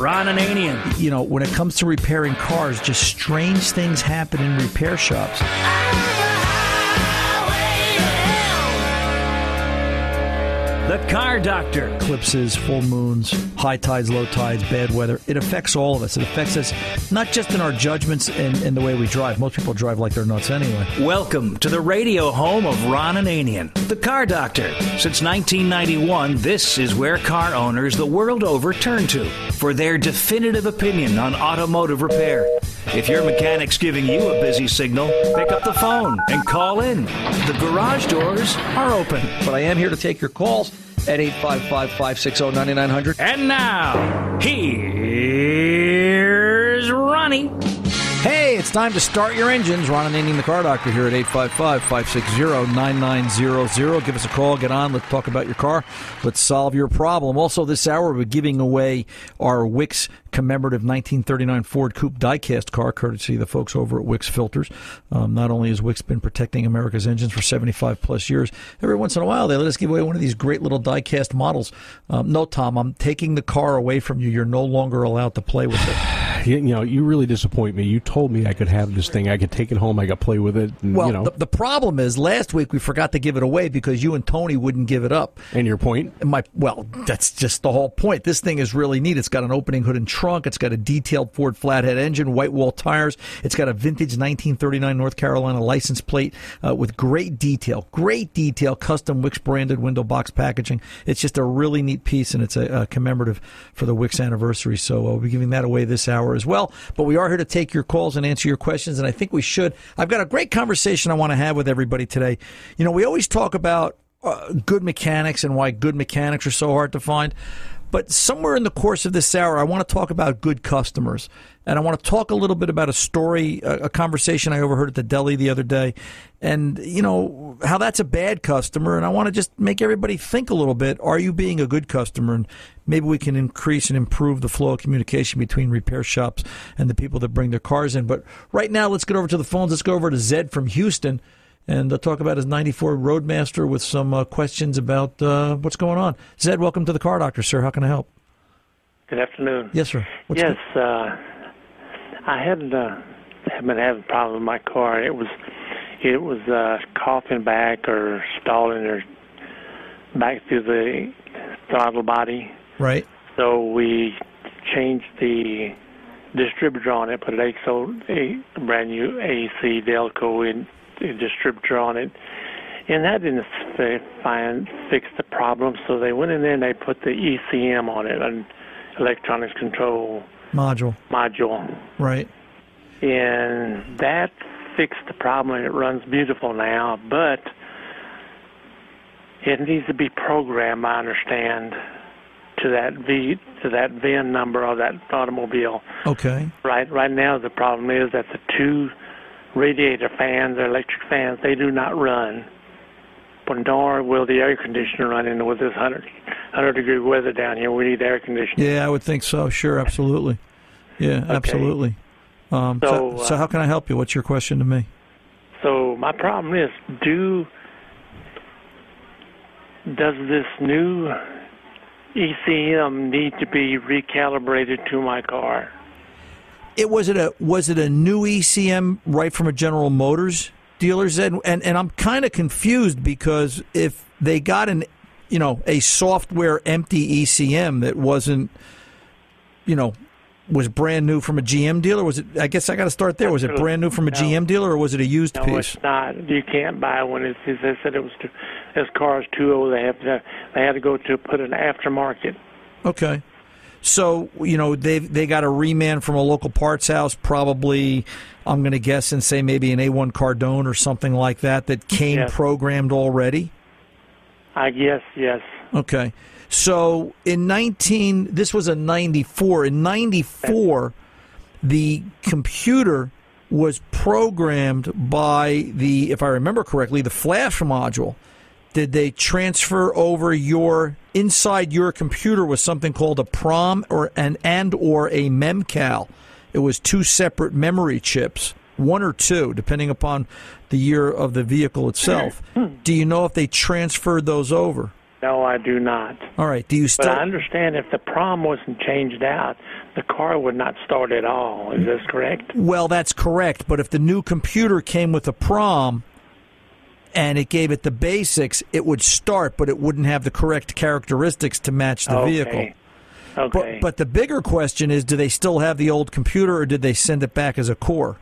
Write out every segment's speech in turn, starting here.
Ron Ananian. You know, when it comes to repairing cars, just strange things happen in repair shops. The Car Doctor. Eclipses, full moons, high tides, low tides, bad weather. It affects all of us. It affects us not just in our judgments and, and the way we drive. Most people drive like they're nuts anyway. Welcome to the radio home of Ron Ananian, the Car Doctor. Since 1991, this is where car owners the world over turn to for their definitive opinion on automotive repair. If your mechanic's giving you a busy signal, pick up the phone and call in. The garage doors are open. But I am here to take your calls at 855 560 9900. And now, here's Ronnie. It's time to start your engines. Ron Ananian, the Car Doctor here at 855 560 9900. Give us a call, get on, let's talk about your car, let's solve your problem. Also, this hour, we're giving away our Wix commemorative 1939 Ford Coupe diecast car, courtesy of the folks over at Wix Filters. Um, not only has Wix been protecting America's engines for 75 plus years, every once in a while they let us give away one of these great little diecast models. Um, no, Tom, I'm taking the car away from you. You're no longer allowed to play with it. You, know, you really disappoint me. You told me I could have this thing. I could take it home. I could play with it. And, Well, you know, the, the problem is last week we forgot to give it away because you and Tony wouldn't give it up. and your point. My well, that's just the whole point. This thing is really neat. It's got an opening hood and trunk. It's got a detailed Ford flathead engine, white wall tires. It's got a vintage 1939 North Carolina license plate uh, with great detail, great detail, custom Wix branded window box packaging. It's just a really neat piece, and it's a, a commemorative for the Wix anniversary. So uh, we'll be giving that away this hour as well. But we are here to take your calls and answer your questions, and I think we should. I've got a great conversation I want to have with everybody today. You know, we always talk about uh, good mechanics and why good mechanics are so hard to find. But somewhere in the course of this hour, I want to talk about good customers. And I want to talk a little bit about a story, a, a conversation I overheard at the deli the other day, and, you know, how that's a bad customer. And I want to just make everybody think a little bit. Are you being a good customer? And maybe we can increase and improve the flow of communication between repair shops and the people that bring their cars in. But right now, let's get over to the phones. Let's go over to Zed from Houston and uh, talk about his 94 Roadmaster with some uh, questions about uh, what's going on. Zed, welcome to the Car Doctor, sir. How can I help? Good afternoon. Yes, sir. What's yes, uh, I had uh, have been having a problem with my car. It was it was uh, coughing back or stalling or back through the throttle body. Right. So we changed the distributor on it, put an AXO, a brand new AC Delco in, in distributor on it, and that didn't fi- find fix the problem. So they went in there and they put the ECM on it, an electronics control Module. module, Right. and that fixed the problem and it runs beautiful now. But it needs to be programmed. I understand to that V to that VIN number of that automobile. Okay. Right right now the problem is that the two radiator fans or electric fans they do not run. But nor will the air conditioner run in with this 100, 100 degree weather down here. We need air conditioning. Yeah, I would think so. Sure, absolutely. Yeah, absolutely. Um, so, So, so, uh, how can I help you? What's your question to me? So my problem is, do does this new ECM need to be recalibrated to my car? It was it a was it a new ECM right from a General Motors dealer? Zed? And and I'm kind of confused because if they got an you know a software empty ECM that wasn't you know was brand new from a GM dealer, was it? I guess I got to start there. Was it brand new from a No. GM dealer or was it a used No, piece? it's not. You can't buy one. It's, they said it was too, this car is too old. They have to they had to go to put an aftermarket. Okay. So you know they they got a reman from a local parts house, probably I'm going to guess and say maybe an A1 Cardone or something like that that came Yes. programmed already. I guess yes. Okay. So in 19 this was a 94 in 94 the computer was programmed by the if I remember correctly the flash module did they transfer over your inside your computer was something called a prom or an and or a memcal it was two separate memory chips one or two depending upon the year of the vehicle itself hmm. do you know if they transferred those over No, I do not. All right. Do you But? I understand if the prom wasn't changed out, the car would not start at all. Is this correct? Well, that's correct. But if the new computer came with a prom and it gave it the basics, it would start, but it wouldn't have the correct characteristics to match the okay. vehicle. Okay. But, but the bigger question is do they still have the old computer or did they send it back as a core?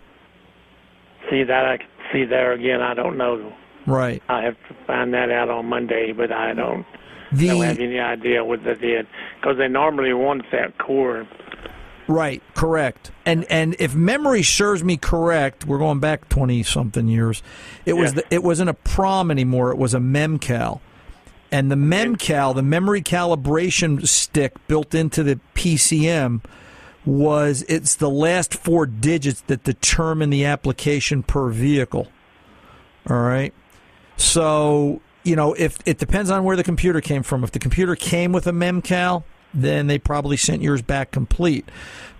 see that I can see there again. I don't know. Right. I have to find that out on Monday, but I don't don't have any idea what they did because they normally want that core. Right, correct. And and if memory serves me correct, we're going back 20 something years. It was Yeah. the, it wasn't a prom anymore, it was a memcal. And the memcal, the memory calibration stick built into the PCM was it's the last four digits that determine the application per vehicle. All right. So, you know, if it depends on where the computer came from. If the computer came with a memcal, then they probably sent yours back complete.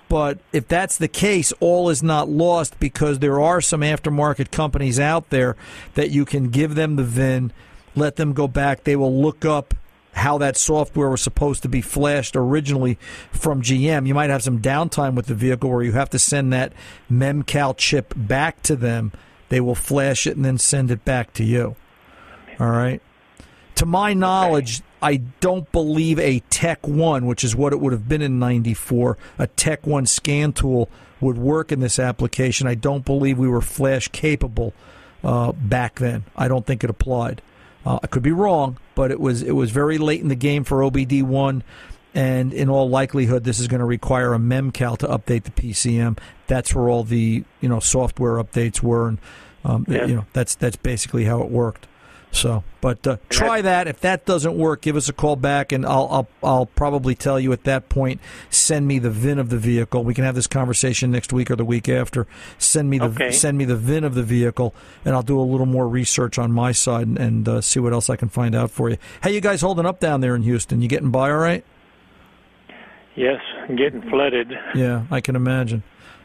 But if that's the case, all is not lost because there are some aftermarket companies out there that you can give them the VIN, let them go back. They will look up how that software was supposed to be flashed originally from GM. You might have some downtime with the vehicle where you have to send that memcal chip back to them. They will flash it and then send it back to you. All right. To my knowledge, I don't believe a Tech One, which is what it would have been in '94, a Tech One scan tool would work in this application. I don't believe we were flash capable uh, back then. I don't think it applied. Uh, I could be wrong, but it was it was very late in the game for OBD one, and in all likelihood, this is going to require a memcal to update the PCM. That's where all the you know software updates were, and um, Yeah. you know that's that's basically how it worked. So, but uh, try that. If that doesn't work, give us a call back, and I'll, I'll I'll probably tell you at that point. Send me the VIN of the vehicle. We can have this conversation next week or the week after. Send me the Okay. send me the VIN of the vehicle, and I'll do a little more research on my side and, and uh, see what else I can find out for you. How you guys holding up down there in Houston? You getting by all right? Yes, getting flooded. Yeah, I can imagine.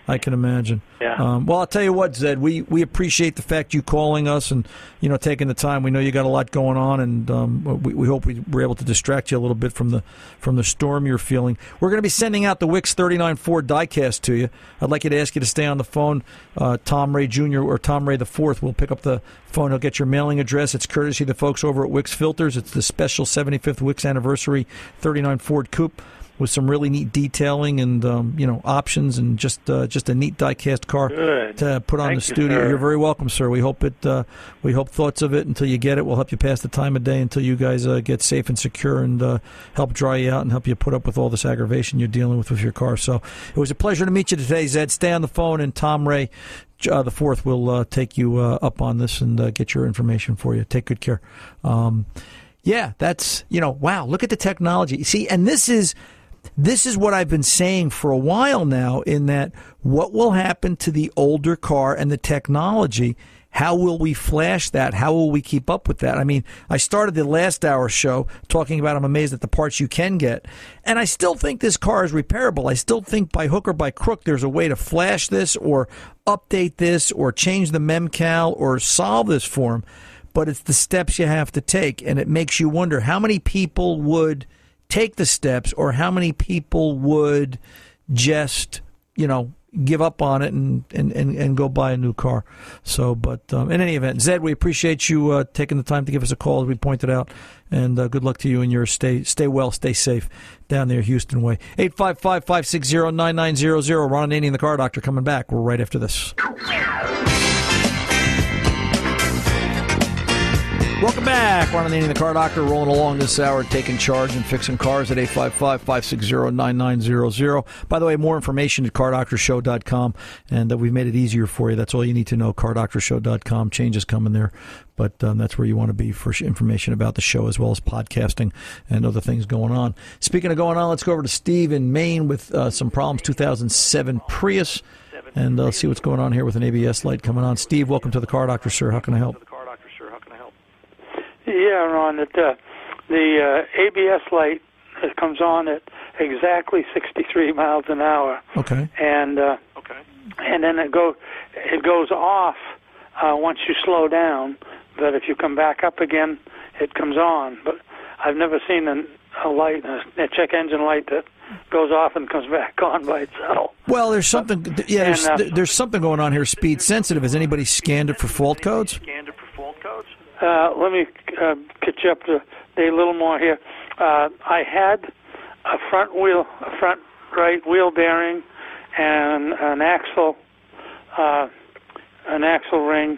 I can imagine. Yeah. Um, well, I'll tell you what, Zed. We we appreciate the fact you calling us and you know taking the time. We know you got a lot going on, and um, we, we hope we were able to distract you a little bit from the from the storm you're feeling. We're going to be sending out the Wix 39 Ford diecast to you. I'd like you to ask you to stay on the phone. Uh, Tom Ray Jr. or Tom Ray the Fourth will pick up the phone. He'll get your mailing address. It's courtesy of the folks over at Wix Filters. It's the special 75th Wix anniversary 39 Ford Coupe with some really neat detailing and um, you know options and just uh, just a neat diecast car Good. to put on Thank the you, studio. sir. You're very welcome, sir. We hope it. Uh, we hope thoughts of it until you get it. We'll help you pass the time of day until you guys uh, get safe and secure and uh, help dry you out and help you put up with all this aggravation you're dealing with with your car. So it was a pleasure to meet you today, Zed. Stay on the phone, and Tom Ray. Uh, the fourth will uh, take you uh, up on this and uh, get your information for you. Take good care. Um, yeah, that's you know, wow. Look at the technology. See, and this is this is what I've been saying for a while now in that what will happen to the older car and the technology? How will we flash that? How will we keep up with that? I mean, I started the last hour show talking about I'm amazed at the parts you can get. And I still think this car is repairable. I still think by hook or by crook there's a way to flash this or update this or change the memcal or solve this for 'em. But it's the steps you have to take. And it makes you wonder how many people would take the steps or how many people would just you know give up on it and and, and, and go buy a new car. So but um, in any event zed we appreciate you uh, taking the time to give us a call as we pointed out and uh, good luck to you and your stay stay well stay safe down there houston way. 855-560-9900 Ron Ananian and the car. Doctor coming back we're right after this Welcome back. Ron Ananian, the car doctor, rolling along this hour, taking charge and fixing cars at 855-560-9900. By the way, more information at cardoctorshow.com, and uh, we've made it easier for you. That's all you need to know, cardoctorshow.com. Changes coming there, but um, that's where you want to be for information about the show as well as podcasting and other things going on. Speaking of going on, let's go over to Steve in Maine with uh, some problems. 2007 Prius, and uh, see what's going on here with an ABS light coming on. Steve, welcome to the car doctor, sir. How can I help? Yeah, Ron. It, uh, the uh, ABS light it comes on at exactly 63 miles an hour, Okay. and uh, Okay. and then it go it goes off uh, once you slow down. But if you come back up again, it comes on. But I've never seen a, a light, a, a check engine light that goes off and comes back on by itself. Well, there's something. Yeah, there's, And, uh, there's something going on here. Speed sensitive. Has anybody scanned it for fault codes? Scanned it for fault codes. Uh, let me uh, a little more here. Uh, I had a front wheel, a front right wheel bearing, and an axle, uh, an axle ring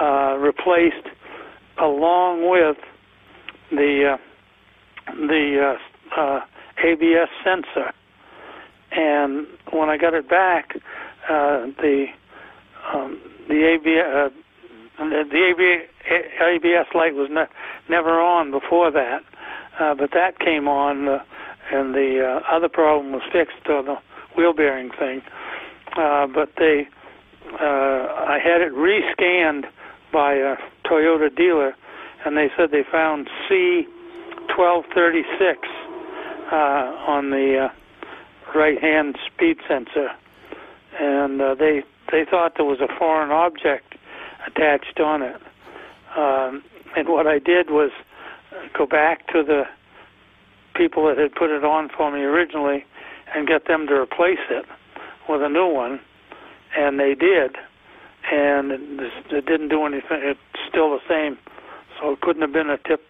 uh, replaced, along with the uh, the uh, uh, ABS sensor. And when I got it back, uh, the um, the ABS uh, the, the ABS, ABS light was ne- never on before that, uh, but that came on, uh, and the uh, other problem was fixed on the wheel bearing thing. Uh, but they, uh, I had it rescanned by a Toyota dealer, and they said they found C1236 uh, on the uh, right-hand speed sensor, and uh, they they thought there was a foreign object attached on it. Um, and what I did was go back to the people that had put it on for me originally and get them to replace it with a new one, and they did. And it, it didn't do anything. It's still the same, so it couldn't have been a tip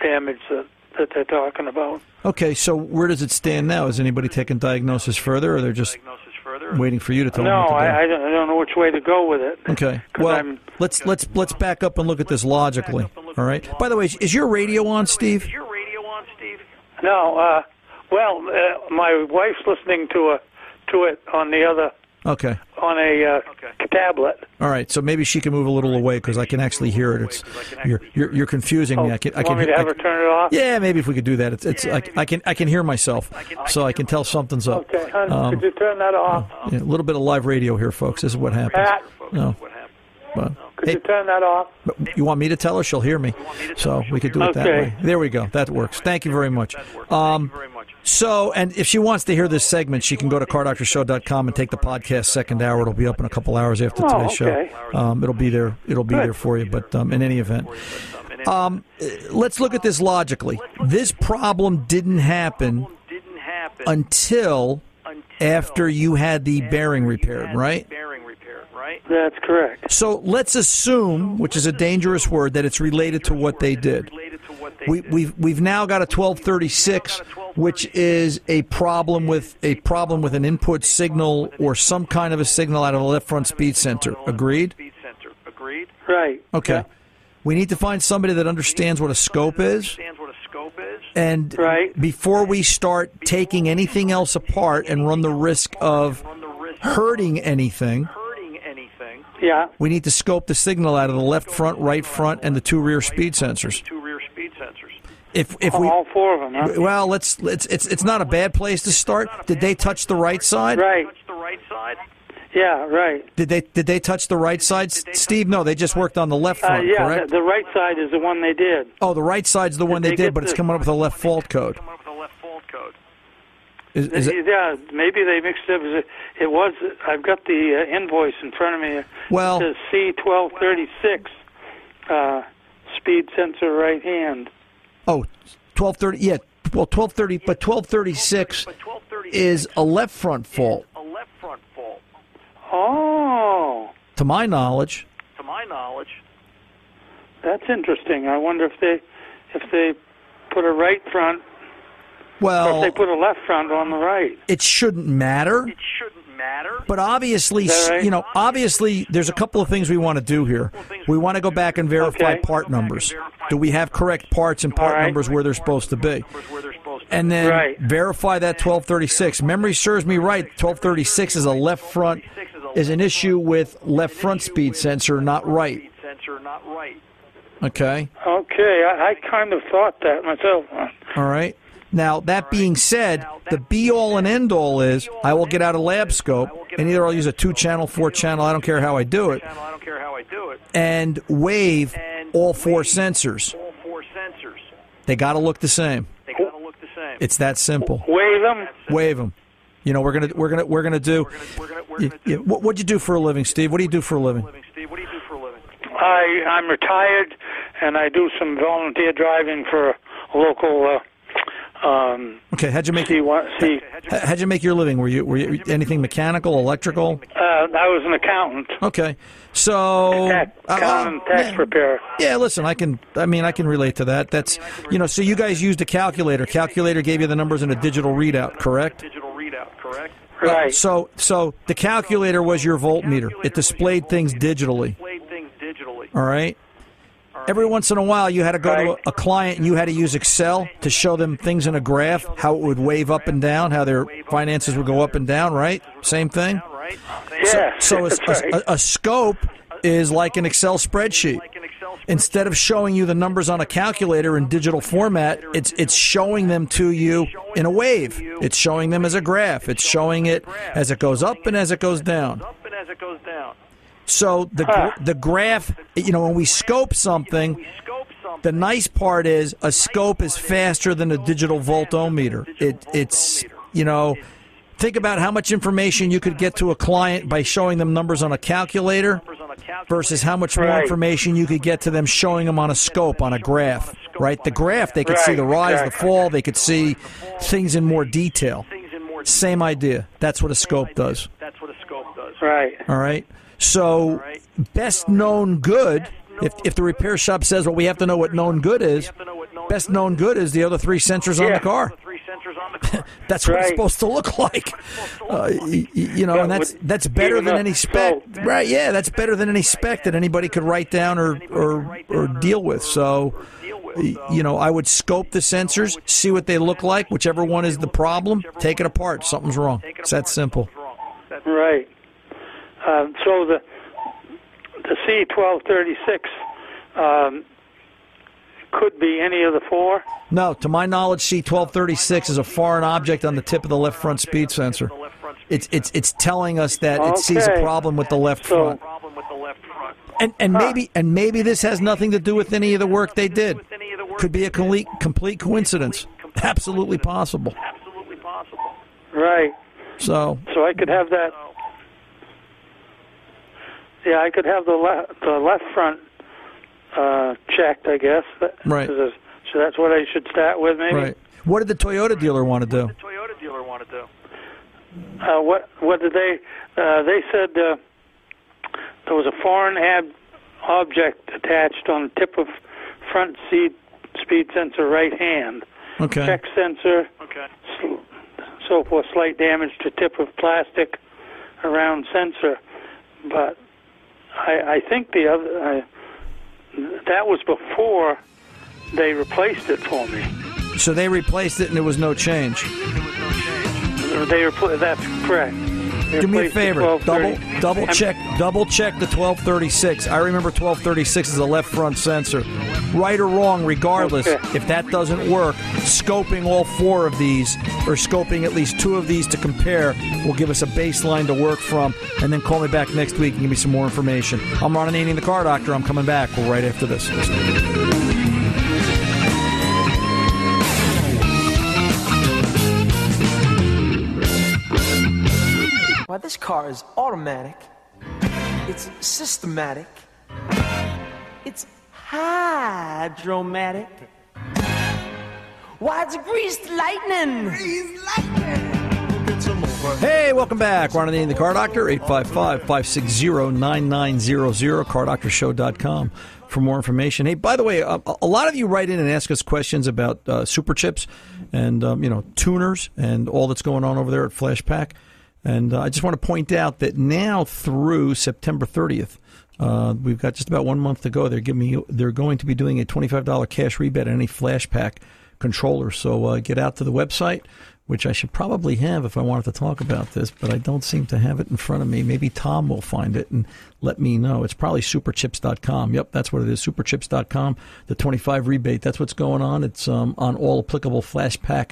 damage that that they're talking about. Okay, so where does it stand now? Is anybody taking diagnosis further, or they're just Further. waiting for you to tell No, to do? I, I, don't, know which way to go with it. Okay. Well, I'm- let's let's let's back up and look at this logically. All right. By the way, is your radio on, Steve? Is your radio on, Steve? No, uh, well, uh, my wife's listening to a to it on the other Okay. on a uh, tablet. All right. So maybe she can move a little away because I can actually hear it. It's you're you're, you're confusing me. I can I Oh, can me hear- have I her turn it off? Yeah, maybe if we could do that. It's it's I, I can I can hear myself, so I can tell something's up. Okay, hon, Um, could you turn that off? Yeah, a little bit of live radio here, folks. This is what happens. Pat, No. What happened? But, could hey, you turn that off? but you want me to tell her? She'll hear me. So we could do it that Okay. way. There we go. That works. Thank you very much. Um, Very much. So, and if she wants to hear this segment, she can go to cardoctorshow.com and take the podcast second hour. It'll be up in a couple hours after Oh, today's okay. show. Um, it'll be there. It'll be Good. there for you. But um, in any event, um, let's look at this logically. This problem didn't happen until after you had the bearing repaired, right? bearing repaired, right? That's correct. So let's assume, which is a dangerous word, that it's related to what they did. Related to what they We, did. we've we've now got a 1236, which is a problem with a problem with an input signal or some kind of a signal out of the left front speed sensor. Agreed? Speed sensor. Agreed. Right. Okay. We need to find somebody that understands what a scope is, Understands what a scope is. and Right. before we start taking anything else apart and run the risk of Run the risk hurting anything, of hurting anything. Yeah. we need to scope the signal out of the left front, right front, and the two rear speed sensors. Two rear speed sensors. If if we All four of them, huh? well, let's it's it's it's not a bad place to start. Did they touch the right side? Right. The right side. Yeah. Right. Did they did they touch the right side, Steve? No, they just worked on the left Uh, yeah. The, correct? the right side is the one they did. oh, the right side's the one they they did, but it's coming up with a left fault code. Come up with a left fault code. Is, is it, Yeah. Maybe they mixed it. up. It was. I've got the uh, invoice in front of me. well, It says C twelve thirty six. Uh, speed sensor right hand. Oh, twelve thirty. Yeah, well, twelve thirty, but twelve thirty six 1230 is a left front fault, a left front fault. Oh, to my knowledge. To my knowledge, that's interesting. I wonder if they if they put a right front or if they put a left front on the right. it shouldn't matter. it shouldn't matter. But obviously, right? you know, obviously, there's a couple of things we want to do here. We want to go back and verify Okay. part numbers. Do we have correct parts and part All right. numbers where they're supposed to be? Numbers where they're supposed to. And then Right. verify that 1236. Memory serves me right. 1236 is a left front is an issue with left front speed sensor, not right. Speed sensor, not right. Okay. Okay, I, I kind of thought that myself. All right. Now that being said, the be all and end all is I will get out a lab scope and either I'll use a two channel, four channel, I don't care how I do it, Channel, I don't care how I do it. and wave all four sensors. All four sensors. They got to look the same. They gotta look the same. It's that simple. Wave them. Wave them. You know, we're gonna we're gonna we're gonna do. We're gonna, we're Yeah, gonna yeah. do What what'd you do for a living, Steve? What do you do for a living? living. Steve, what do you do for a living? I I'm retired, and I do some volunteer driving for a local. Uh, um, Okay, how'd you make see what see. how'd you make your living? Were you were you anything mechanical, electrical? Uh, I was an accountant, Okay, so tax, uh, tax yeah. preparer. Yeah, listen, I can. I mean, I can relate to that. That's you know. So you guys used a calculator. Calculator gave you the numbers in a digital readout, correct? Digital readout, correct? Right. So so the calculator was your voltmeter. It displayed things digitally. Played things digitally. All right. Every once in a while, you had to go to Right. a, a client and you had to use Excel to show them things in a graph, how it would wave up and down, how their finances would go up and down. Right? Same thing. Yeah, So a, a, a, a scope is like an Excel spreadsheet. Like an Excel Instead of showing you the numbers on a calculator in digital format, it's it's showing them to you in a wave. It's showing them as a graph. It's showing it as it goes up and as it goes down. Up and as it goes down. So the gr- the graph, you know, when we scope something, We scope something. the nice part is a scope is faster than a digital voltometer. It it's you know, think about how much information you could get to a client by showing them numbers on a calculator numbers on a calculator. versus how much more information you could get to them showing them on a scope on a graph. Right? The graph they could see the rise, the fall, they could see things in more detail. Things in more Same idea. That's what a scope does. That's what a scope does. Right. All right. So, best known good. If if the repair shop says, well, we have to know what known good is. To know what known Best known good is the other three sensors on Yeah. the car. the three sensors on the car. That's what it's supposed to look like. Uh, y- y- you know, Yeah, and that's that's better than any spec. Right? Yeah, that's better than any spec that anybody could write down or or or deal with. So. You know, I would scope the sensors, see what they look like. Whichever one is the problem, take it apart. Something's wrong. It's that simple. Right. Um, so the the C twelve thirty six um, could be any of the four. No, to my knowledge, C1236 is a foreign object on the tip of the left front speed sensor. the left front speed. It's it's it's telling us that it sees a problem with the left So- front. problem with the left front. And and maybe and maybe this has nothing to do with any of the work they did. With any of the work Could be a complete complete coincidence. Absolutely possible. absolutely possible. Right. So So I could have that. Yeah, I could have the left the left front uh, checked. I guess. Right. So that's what I should start with, maybe. right. What did the Toyota dealer want to do? The Toyota dealer wanted to. Uh, what what did they? Uh, they said uh, there was a foreign ab- object attached on the tip of front seat speed sensor right hand. Okay. Check sensor, Okay. sl- so forth. Slight damage to tip of plastic around sensor, but I, I think the other uh, that was before they replaced it for me. So they replaced it and there was no change. They repl- that's correct. Do me a favor. Double double check double check the 1236. I remember 1236 is a left front sensor. Right or wrong, regardless, Okay. if that doesn't work, scoping all four of these or scoping at least two of these to compare will give us a baseline to work from. And then call me back next week and give me some more information. I'm Ron Ananian, the car doctor. I'm coming back right after this. This car is automatic. It's systematic. It's hydromatic. Why, it's greased lightning. Hey, welcome back. Ron Ananian, the car doctor, 855 560 9900, cardoctorshow.com for more information. Hey, by the way, a, a lot of you write in and ask us questions about uh, super chips and, um, you know, tuners and all that's going on over there at Flashpaq. And uh, I just want to point out that now through September 30th, uh, we've got just about one month to go. They're giving me, they're going to be doing a $25 cash rebate on any Flashpaq controller. So uh, get out to the website, which I should probably have if I wanted to talk about this, but I don't seem to have it in front of me. Maybe Tom will find it and let me know. It's probably superchips.com. Yep, that's what it is, superchips.com. The 25 rebate, that's what's going on. It's um, on all applicable Flashpaq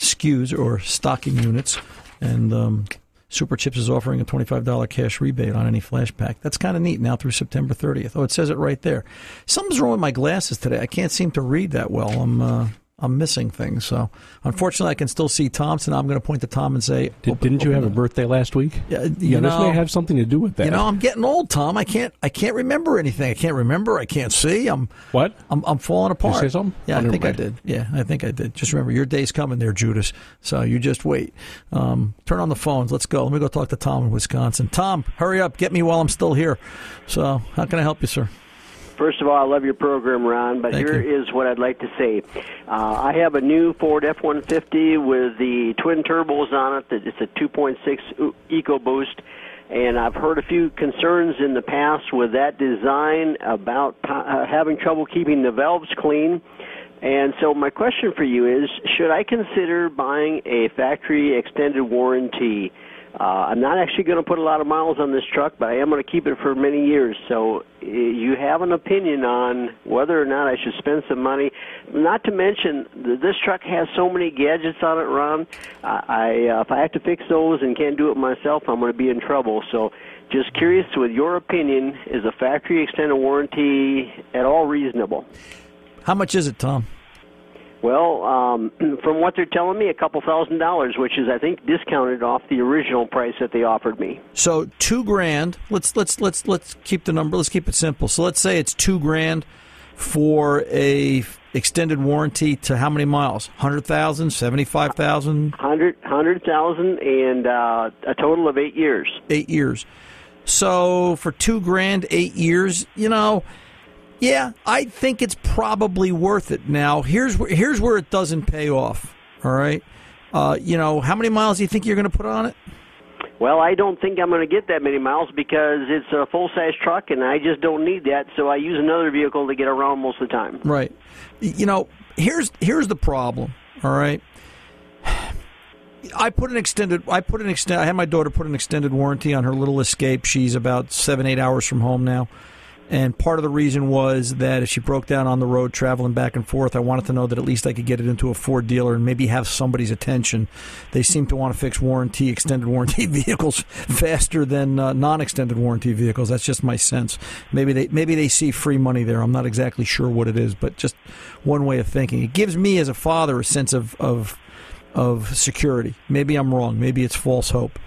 SKUs or stocking units. And um, Superchips is offering a $25 cash rebate on any Flashpaq. That's kind of neat now through September 30th. Oh, it says it right there. Something's wrong with my glasses today. I can't seem to read that well. I'm uh, I'm missing things. So unfortunately, I can still see Thompson. I'm going to point to Tom and say, Did, "Didn't you have a birthday last week? Yeah, you yeah, this may have something to do with that. You know, I'm getting old, Tom. I can't. I can't remember anything. I can't remember. I can't see. I'm. what? I'm, I'm falling apart. say something? Yeah, I never think I did. Yeah, I think I did. Just remember, your day's coming there, Judas. So you just wait. Um, turn on the phones. Let's go. Let me go talk to Tom in Wisconsin. Tom, hurry up. Get me while I'm still here. So how can I help you, sir? First of all, I love your program, Ron, but Thank here is what I'd like to say. Uh, I have a new Ford F 150 with the twin turbos on it. It's a 2.6 EcoBoost, and I've heard a few concerns in the past with that design about uh, having trouble keeping the valves clean. And so, my question for you is should I consider buying a factory extended warranty? Uh, I'm not actually going to put a lot of miles on this truck, but I am going to keep it for many years. So, uh, you have an opinion on whether or not I should spend some money. Not to mention, th- this truck has so many gadgets on it, Ron. I, I uh, if I have to fix those and can't do it myself, I'm going to be in trouble. So, just curious, with your opinion, is a factory extended warranty at all reasonable? How much is it, Tom? Well, um, from what they're telling me, a couple thousand dollars, which is, I think, discounted off the original price that they offered me. So two grand. Let's let's let's let's keep the number. Let's keep it simple. So let's say it's two grand for a extended warranty to how many miles? Hundred thousand, seventy-five thousand, Hundred, hundred thousand, and uh, a total of eight years. eight years. So for two grand, eight years, you know, yeah, I think it's probably worth it. Now here's where here's where it doesn't pay off. All right, uh, you know, how many miles do you think you're going to put on it? Well, I don't think I'm going to get that many miles because it's a full size truck, and I just don't need that. So I use another vehicle to get around most of the time. Right. You know, here's here's the problem. All right. I put an extended. I put an extend. I had my daughter put an extended warranty on her little Escape. She's about seven, eight hours from home now, and part of the reason was that if she broke down on the road traveling back and forth, I wanted to know that at least I could get it into a Ford dealer and maybe have somebody's attention. They seem to want to fix warranty, extended warranty vehicles faster than uh, non-extended warranty vehicles. That's just my sense. Maybe they maybe they see free money there. I'm not exactly sure what it is, but just one way of thinking. It gives me as a father a sense of of of security. Maybe I'm wrong. Maybe it's false hope.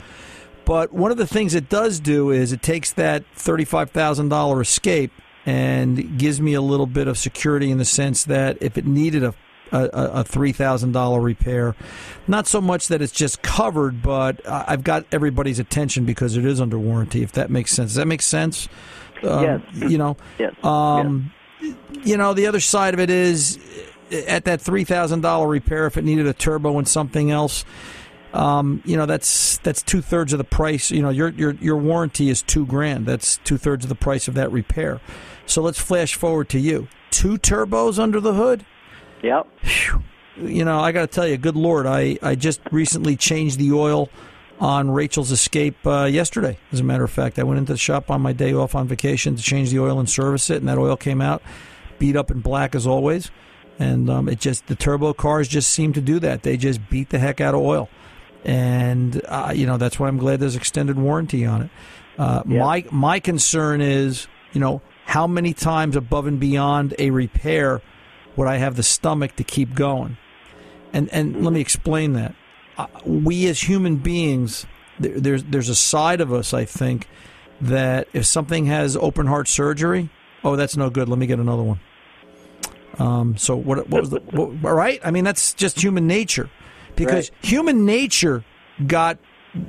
But one of the things it does do is it takes that $35,000 escape and gives me a little bit of security in the sense that if it needed a a, a $3,000 repair. Not so much that it's just covered, but I've got everybody's attention because it is under warranty, if that makes sense. Does that make sense? Um, Yes. You know, Yes. um, you know, the other side of it is at that three thousand dollar repair, if it needed a turbo and something else, um, you know, that's that's two thirds of the price. You know, your your your warranty is two grand. That's two thirds of the price of that repair. So let's flash forward to you. Two turbos under the hood. Yep. You know, I got to tell you, good lord, I I just recently changed the oil on Rachel's Escape uh, yesterday. As a matter of fact, I went into the shop on my day off on vacation to change the oil and service it, and that oil came out beat up and black as always. And um, it just the turbo cars just seem to do that. They just beat the heck out of oil, and uh, you know that's why I'm glad there's extended warranty on it. Uh, Yeah. My my concern is, you know, how many times above and beyond a repair would I have the stomach to keep going? And and let me explain that. Uh, we as human beings, there, there's there's a side of us I think that if something has open heart surgery, oh that's no good. Let me get another one. Um, so what what was the what, all right? I mean that's just human nature, because human nature got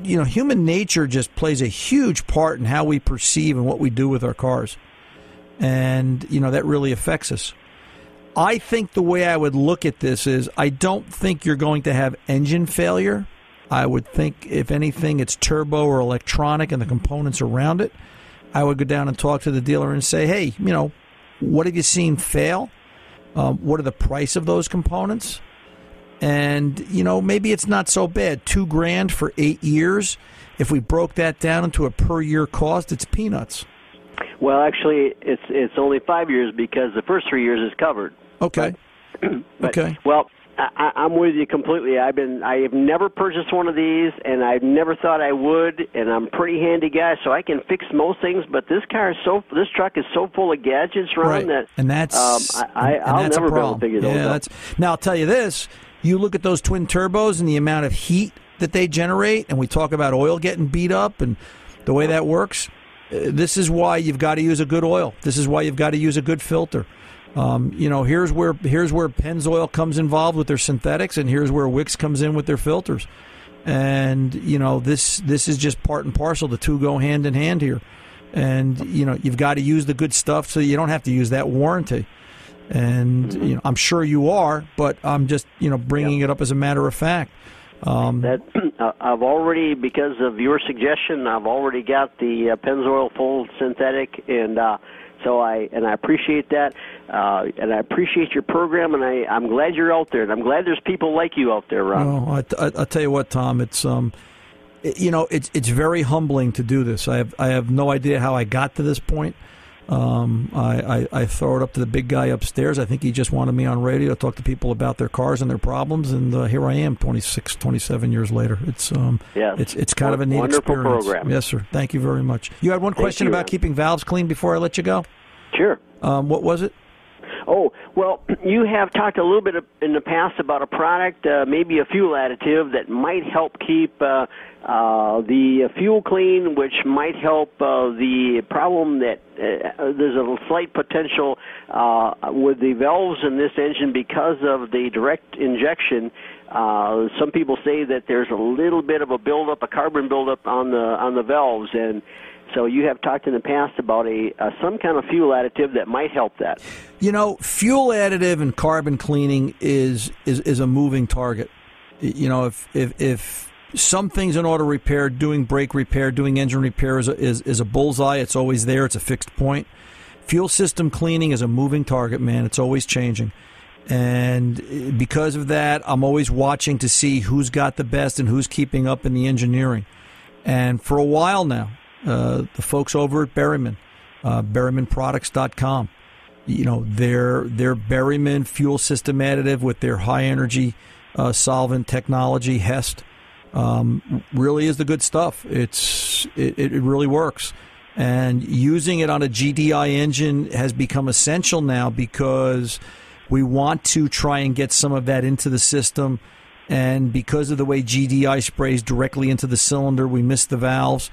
you know human nature just plays a huge part in how we perceive and what we do with our cars, and you know that really affects us. I think the way I would look at this is I don't think you're going to have engine failure. I would think, if anything, it's turbo or electronic and the components around it. I would go down and talk to the dealer and say, hey, you know, what have you seen fail? Um, what are the price of those components? And, you know, maybe it's not so bad. Two grand for eight years. If we broke that down into a per year cost, it's peanuts. Well, actually, it's it's only five years because the first three years is covered. Okay. But, Okay. Well, I, I'm with you completely. I've been I have never purchased one of these, and I never thought I would. And I'm a pretty handy guy, so I can fix most things. But this car is so this truck is so full of gadgets, Ron, Right. that and that's um, I, I, and I'll that's a never be able to figure those yeah, out. that's now. I'll tell you this: you look at those twin turbos and the amount of heat that they generate, and we talk about oil getting beat up and the way that works. uh, This is why you've got to use a good oil. This is why you've got to use a good filter. Um, you know, here's where here's where Pennzoil comes involved with their synthetics, and here's where Wix comes in with their filters. And you know, this this is just part and parcel. The two go hand in hand here. And you know, you've got to use the good stuff so you don't have to use that warranty. And you know, I'm sure you are, but I'm just you know bringing it up as a matter of fact. Um, that uh, I've already, because of your suggestion, I've already got the uh, Pennzoil full synthetic, and uh, so I and I appreciate that, uh, and I appreciate your program, and I I'm glad you're out there, and I'm glad there's people like you out there, Ron. Well, I, I, I'll tell you what, Tom. It's um, it- you know, it's it's very humbling to do this. I have I have no idea how I got to this point. Um, I, I, I throw it up to the big guy upstairs. I think he just wanted me on radio to talk to people about their cars and their problems, and uh, here I am, 26, 27 years later. It's um, Yes. it's it's kind of a neat Wonderful experience. program. Yes, sir. Thank you very much. You had one Thank question you, about Ron. keeping valves clean before I let you go. Sure. Um, what was it? Oh, well, you have talked a little bit in the past about a product, uh, maybe a fuel additive that might help keep uh, uh, the fuel clean, which might help uh, the problem that uh, there's a slight potential uh, with the valves in this engine because of the direct injection. Uh, some people say that there's a little bit of a buildup, a carbon buildup on the on the valves, and so you have talked in the past about a uh, some kind of fuel additive that might help that. You know, fuel additive and carbon cleaning is is, is a moving target. You know, if if if some things in auto repair, doing brake repair, doing engine repair is a, is is a bullseye. It's always there. It's a fixed point. Fuel system cleaning is a moving target, man. It's always changing. And because of that, I'm always watching to see who's got the best and who's keeping up in the engineering. And for a while now, uh, the folks over at Berryman, uh, BerrymanProducts.com, you know, their their Berryman fuel system additive with their high energy uh, solvent technology, Hest, um, really is the good stuff. It's it, it really works. And using it on a GDI engine has become essential now because we want to try and get some of that into the system. And because of the way GDI sprays directly into the cylinder, we miss the valves.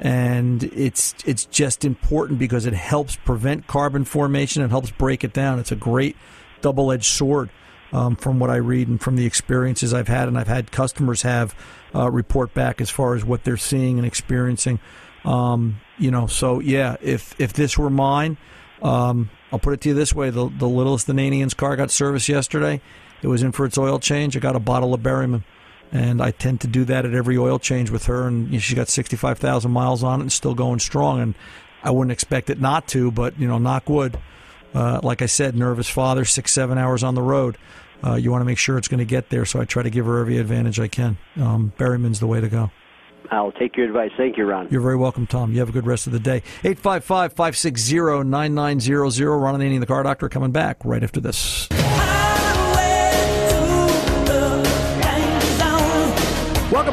And it's it's just important because it helps prevent carbon formation and helps break it down. It's a great double edged sword um, from what I read and from the experiences I've had, and I've had customers have uh, report back as far as what they're seeing and experiencing. Um, you know, so yeah, if if this were mine, um, I'll put it to you this way: the the littlest Ananian's car got service yesterday. It was in for its oil change. I got a bottle of Berryman, and I tend to do that at every oil change with her. And you know, she's got sixty five thousand miles on it and still going strong. And I wouldn't expect it not to, but you know, knock wood. Uh, like I said, nervous father, six seven hours on the road. Uh, you want to make sure it's going to get there, so I try to give her every advantage I can. Um, Berryman's the way to go. I'll take your advice. Thank you, Ron. You're very welcome, Tom. You have a good rest of the day. 855 560 9900. Ron Ananian, the car doctor, coming back right after this.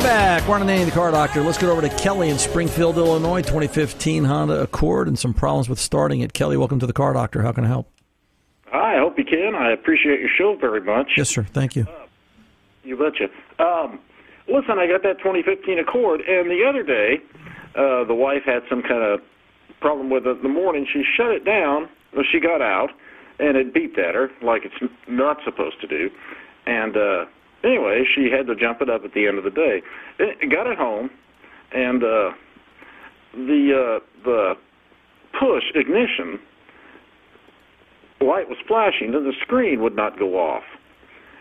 Back. Ron Ananian, the car doctor. Let's get over to Kelly in Springfield, Illinois, 2015 Honda Accord, and some problems with starting it. Kelly, welcome to the car doctor. How can I help? Hi, I hope you can. I appreciate your show very much. Yes, sir. Thank you. You betcha. Um, listen, I got that 2015 Accord, and the other day, uh, the wife had some kind of problem with it in the morning. She shut it down. Well, she got out, and it beeped at her like it's not supposed to do. And uh, anyway, she had to jump it up at the end of the day. It, got it home, and uh, the uh, the push ignition light was flashing, and the screen would not go off.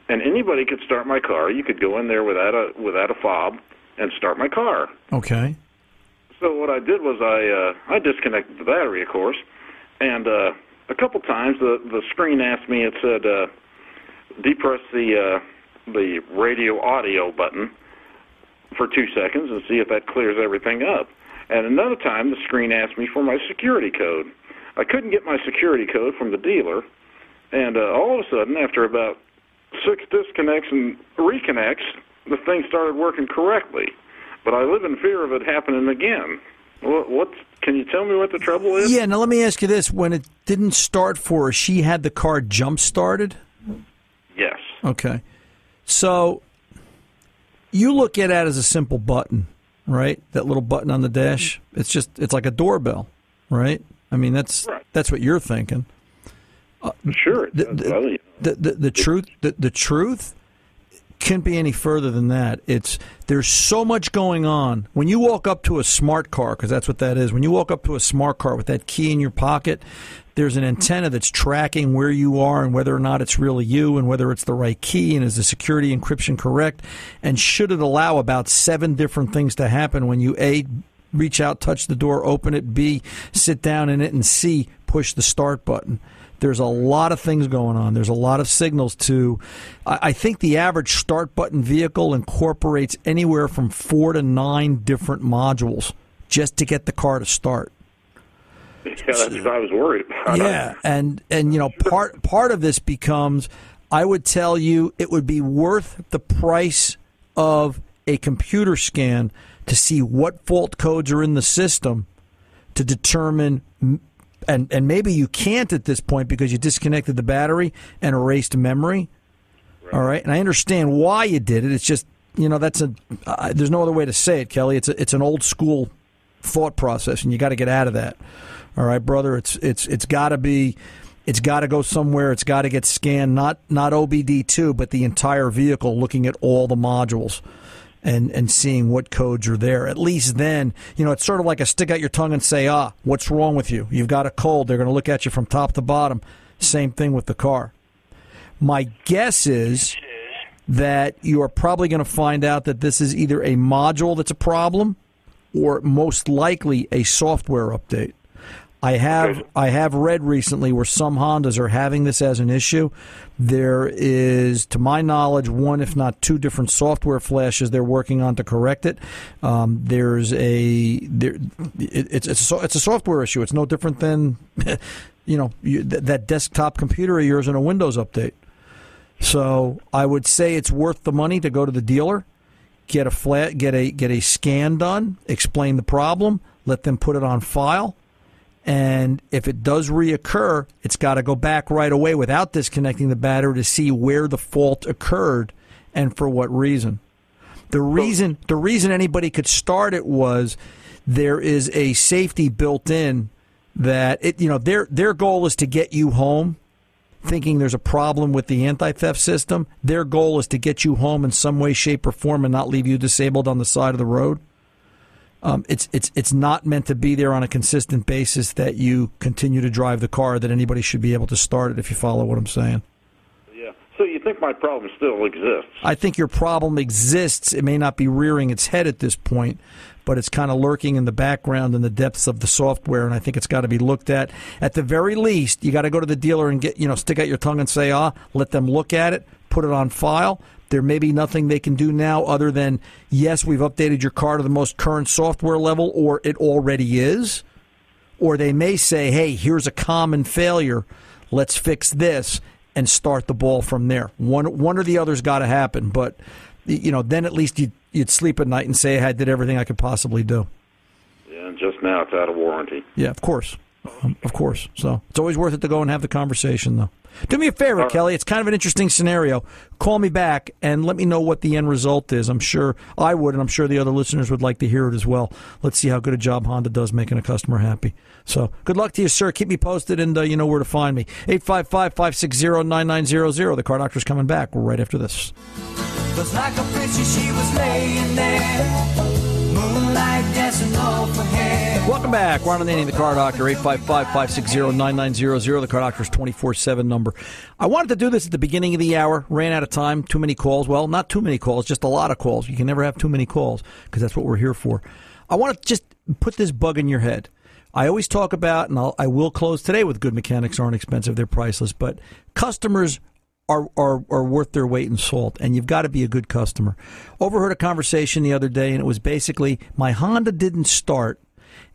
And anybody could start my car. You could go in there without a without a fob and start my car. Okay. So what I did was I uh, I disconnected the battery, of course, and uh, a couple times the the screen asked me. It said uh, depress the uh, the radio audio button for two seconds and see if that clears everything up. And another time the screen asked me for my security code. I couldn't get my security code from the dealer, and uh, all of a sudden, after about six disconnects and reconnects, the thing started working correctly. But I live in fear of it happening again. What, what's, can you tell me what the trouble is? Yeah, now let me ask you this. When it didn't start for her, she had the car jump started? Yes. Okay. So you look at it as a simple button, right? That little button on the dash. It's just it's like a doorbell, right? I mean, that's that's what you're thinking. Sure. The, the, the, the, the truth the, the truth can't be any further than that. It's there's so much going on. When you walk up to a smart car, because that's what that is. When you walk up to a smart car with that key in your pocket, there's an antenna that's tracking where you are and whether or not it's really you and whether it's the right key and is the security encryption correct and should it allow about seven different things to happen when you a reach out, touch the door, open it, b sit down in it, and c push the start button. There's a lot of things going on. There's a lot of signals to. I think the average start button vehicle incorporates anywhere from four to nine different modules just to get the car to start. Yeah, that's what I was worried about. Yeah, and and you know part part of this becomes, I would tell you, it would be worth the price of a computer scan to see what fault codes are in the system to determine and and maybe you can't at this point because you disconnected the battery and erased memory. All right, and I understand why you did it. It's just you know that's a uh, there's no other way to say it, Kelly. It's a, it's an old school thought process, and you got to get out of that. All right, brother. It's it's it's got to be. It's got to go somewhere. It's got to get scanned, not not OBD two, but the entire vehicle, looking at all the modules and and seeing what codes are there. At least then, you know, it's sort of like a stick out your tongue and say, "Ah, what's wrong with you? You've got a cold." They're going to look at you from top to bottom. Same thing with the car. My guess is that you are probably going to find out that this is either a module that's a problem or most likely a software update. I have I have read recently where some Hondas are having this as an issue. There is, to my knowledge, one if not two different software flashes they're working on to correct it. Um, there's a there, it, it's it's a, it's a software issue. It's no different than you know you, that, that desktop computer of yours in a Windows update. So I would say it's worth the money to go to the dealer, get a flat, get a get a scan done, explain the problem, let them put it on file and if it does reoccur, it's got to go back right away without disconnecting the battery to see where the fault occurred and for what reason. The reason the reason anybody could start it was there is a safety built in that it you know their their goal is to get you home thinking there's a problem with the anti-theft system. Their goal is to get you home in some way shape or form and not leave you disabled on the side of the road. Um, it's it's it's not meant to be there on a consistent basis that you continue to drive the car. That anybody should be able to start it. If you follow what I'm saying. Yeah. So you think my problem still exists? I think your problem exists. It may not be rearing its head at this point, but it's kind of lurking in the background in the depths of the software, and I think it's got to be looked at. At the very least, you got to go to the dealer and get you know stick out your tongue and say ah, let them look at it, put it on file. There may be nothing they can do now other than, yes, we've updated your car to the most current software level, or it already is. Or they may say, hey, here's a common failure. Let's fix this and start the ball from there. One, one or the other's got to happen. But, you know, then at least you'd, you'd sleep at night and say, I did everything I could possibly do. Yeah, and just now it's out of warranty. Yeah, of course. Um, of course. So it's always worth it to go and have the conversation, though. Do me a favor, Uh, Kelly. It's kind of an interesting scenario. Call me back and let me know what the end result is. I'm sure I would, and I'm sure the other listeners would like to hear it as well. Let's see how good a job Honda does making a customer happy. So good luck to you, sir. Keep me posted, and uh, you know where to find me. 855 560 9900. The car doctor's coming back right after this. Was like a princess, she was laying there. Moonlight dancing off her hair. Welcome back. Ron Ananian, the car doctor, 855 560 9900. The car doctor's 24 7 number. I wanted to do this at the beginning of the hour. Ran out of time. Too many calls. Well, not too many calls, just a lot of calls. You can never have too many calls because that's what we're here for. I want to just put this bug in your head. I always talk about, and I'll, I will close today with good mechanics aren't expensive, they're priceless, but customers are, are, are worth their weight in salt, and you've got to be a good customer. Overheard a conversation the other day, and it was basically my Honda didn't start,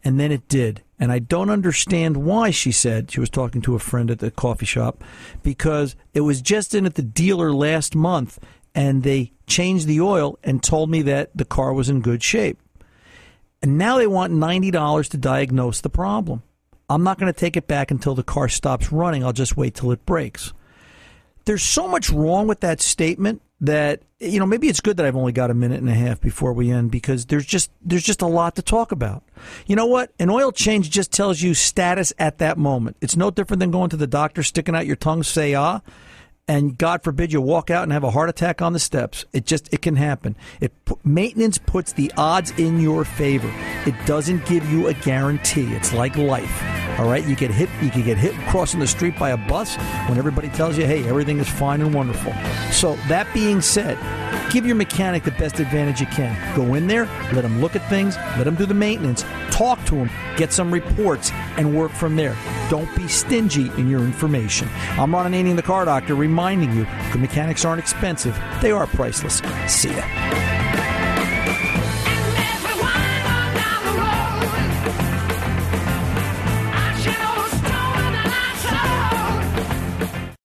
And then it did. And I don't understand why, she said. She was talking to a friend at the coffee shop because it was just in at the dealer last month and they changed the oil and told me that the car was in good shape. And now they want $90 to diagnose the problem. I'm not going to take it back until the car stops running. I'll just wait till it breaks. There's so much wrong with that statement that you know maybe it's good that I've only got a minute and a half before we end because there's just there's just a lot to talk about. You know what? An oil change just tells you status at that moment. It's no different than going to the doctor, sticking out your tongue, say ah, and God forbid you walk out and have a heart attack on the steps. It just it can happen. It maintenance puts the odds in your favor. It doesn't give you a guarantee. It's like life. All right, you get hit. You can get hit crossing the street by a bus when everybody tells you, "Hey, everything is fine and wonderful." So that being said, give your mechanic the best advantage you can. Go in there, let him look at things, let him do the maintenance, talk to him, get some reports, and work from there. Don't be stingy in your information. I'm Ron Ananian, the car doctor, reminding you, good mechanics aren't expensive; they are priceless. See ya.